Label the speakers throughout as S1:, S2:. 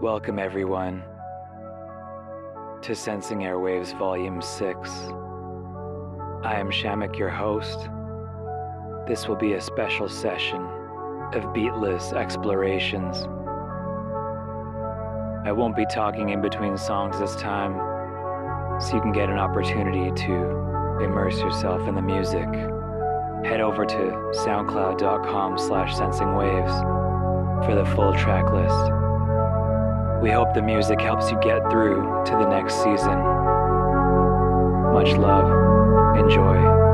S1: Welcome, everyone, to Sensing Airwaves Volume 6. I am Shamik, your host. This will be a special session of beatless explorations. I won't be talking in between songs this time, so you can get an opportunity to immerse yourself in the music. Head over to soundcloud.com slash sensingwaves for the full track list. We hope the music helps you get through to the next season. Much love. Enjoy.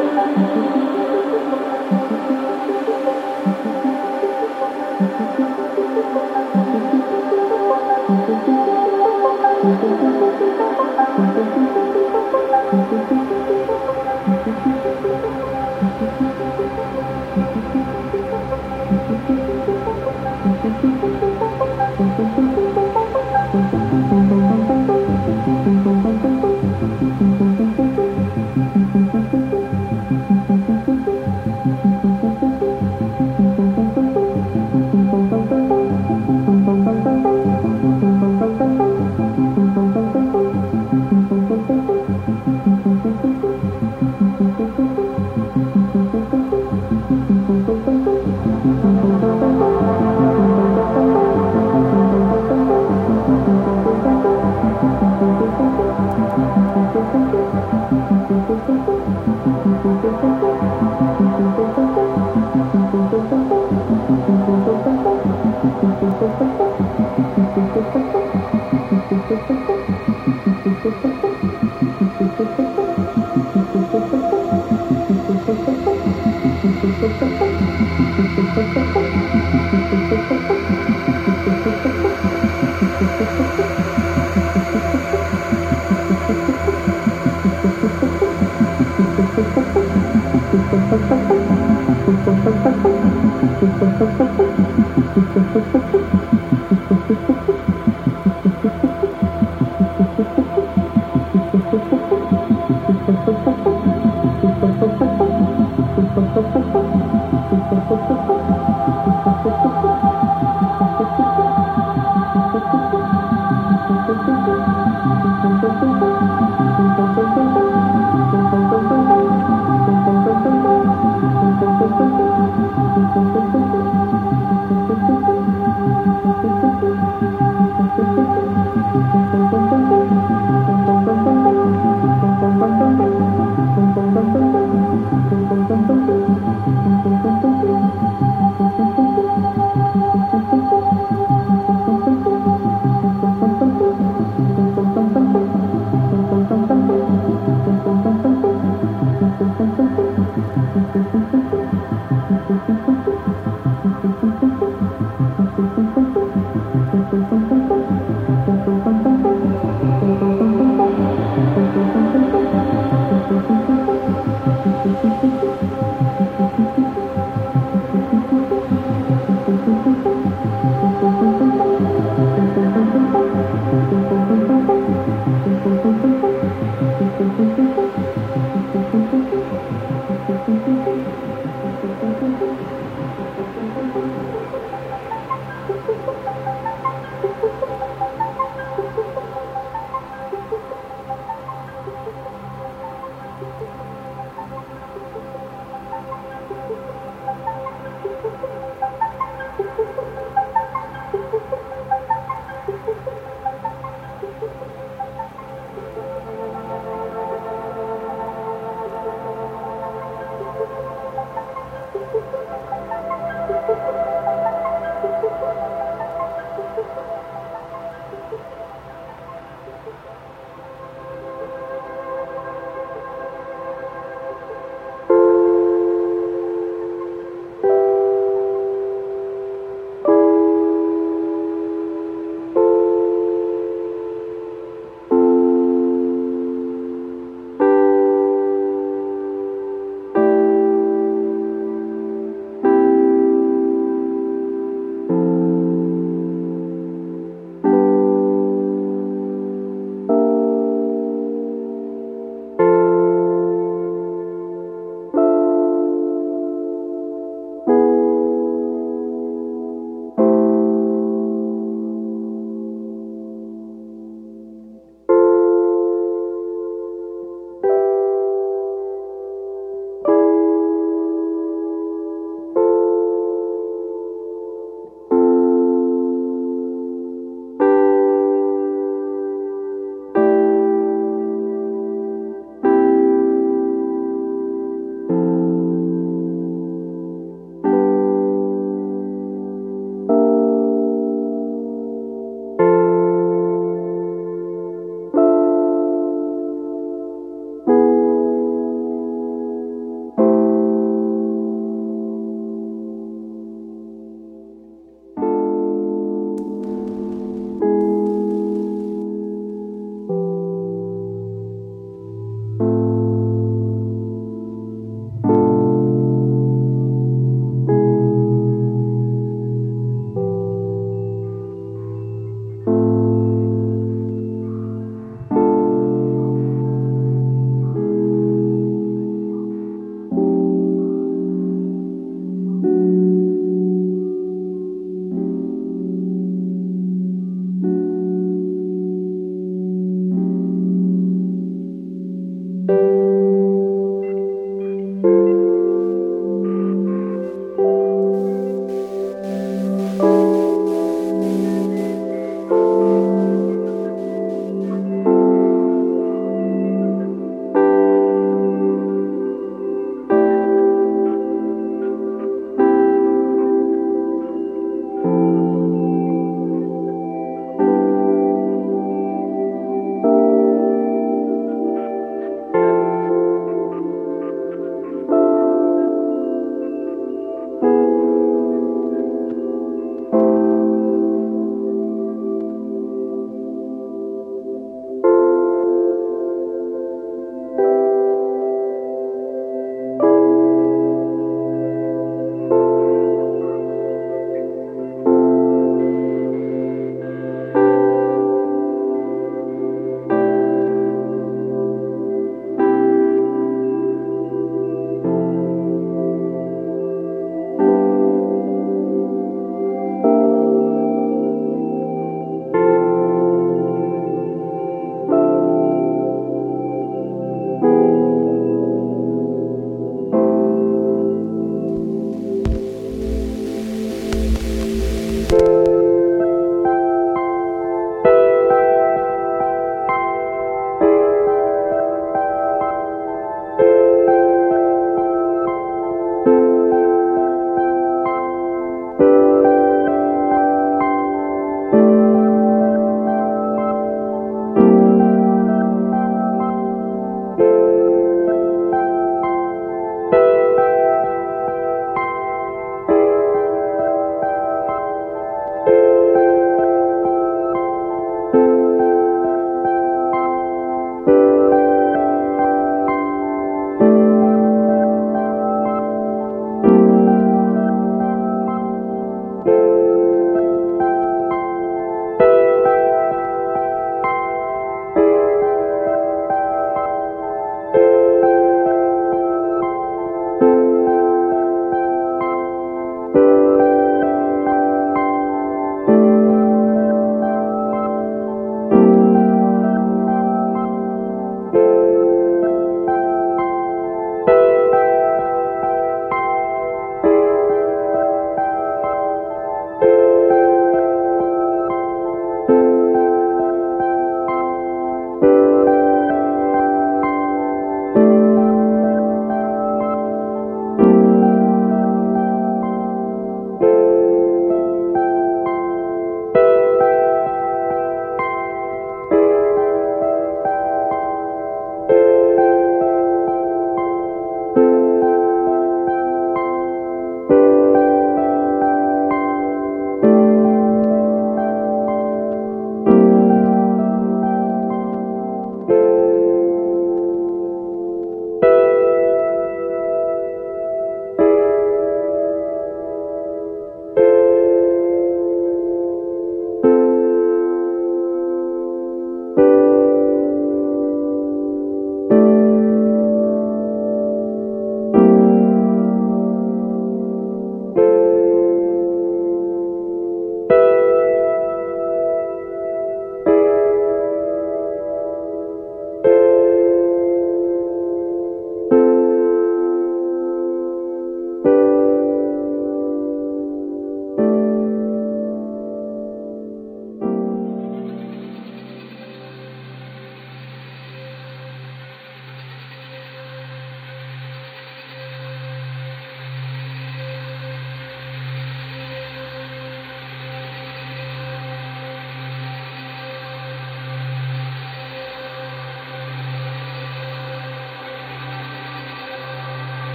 S2: Thank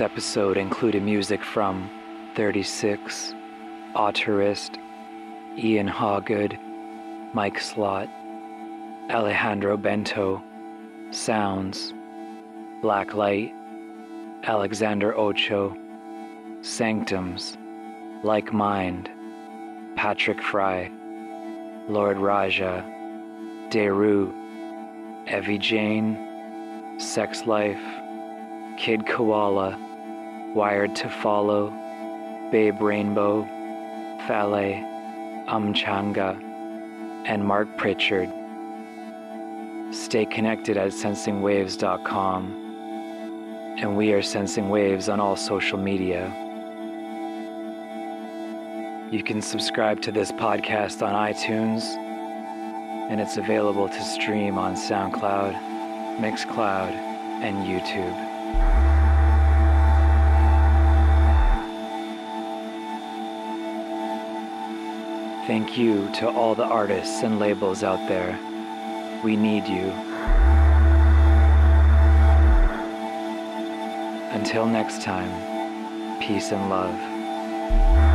S1: This episode included music from 36, Autorist, Ian Hawgood, Mike Slott, Alejandro Bento, Souns, Blacklight, Alexander Ocho, Sanctums, Like Mind, Patrick Fry, Lord Raja, Deru, Evy Jane, Sexlife, Kid Koala, Wired to Follow, Babe Rainbow, Fale, Umchanga, and Mark Pritchard. Stay connected at sensingwaves.com, and we are Sensing Waves on all social media. You can subscribe to this podcast on iTunes, and it's available to stream on SoundCloud, Mixcloud, and YouTube. Thank you to all the artists and labels out there. We need you. Until next time, peace and love.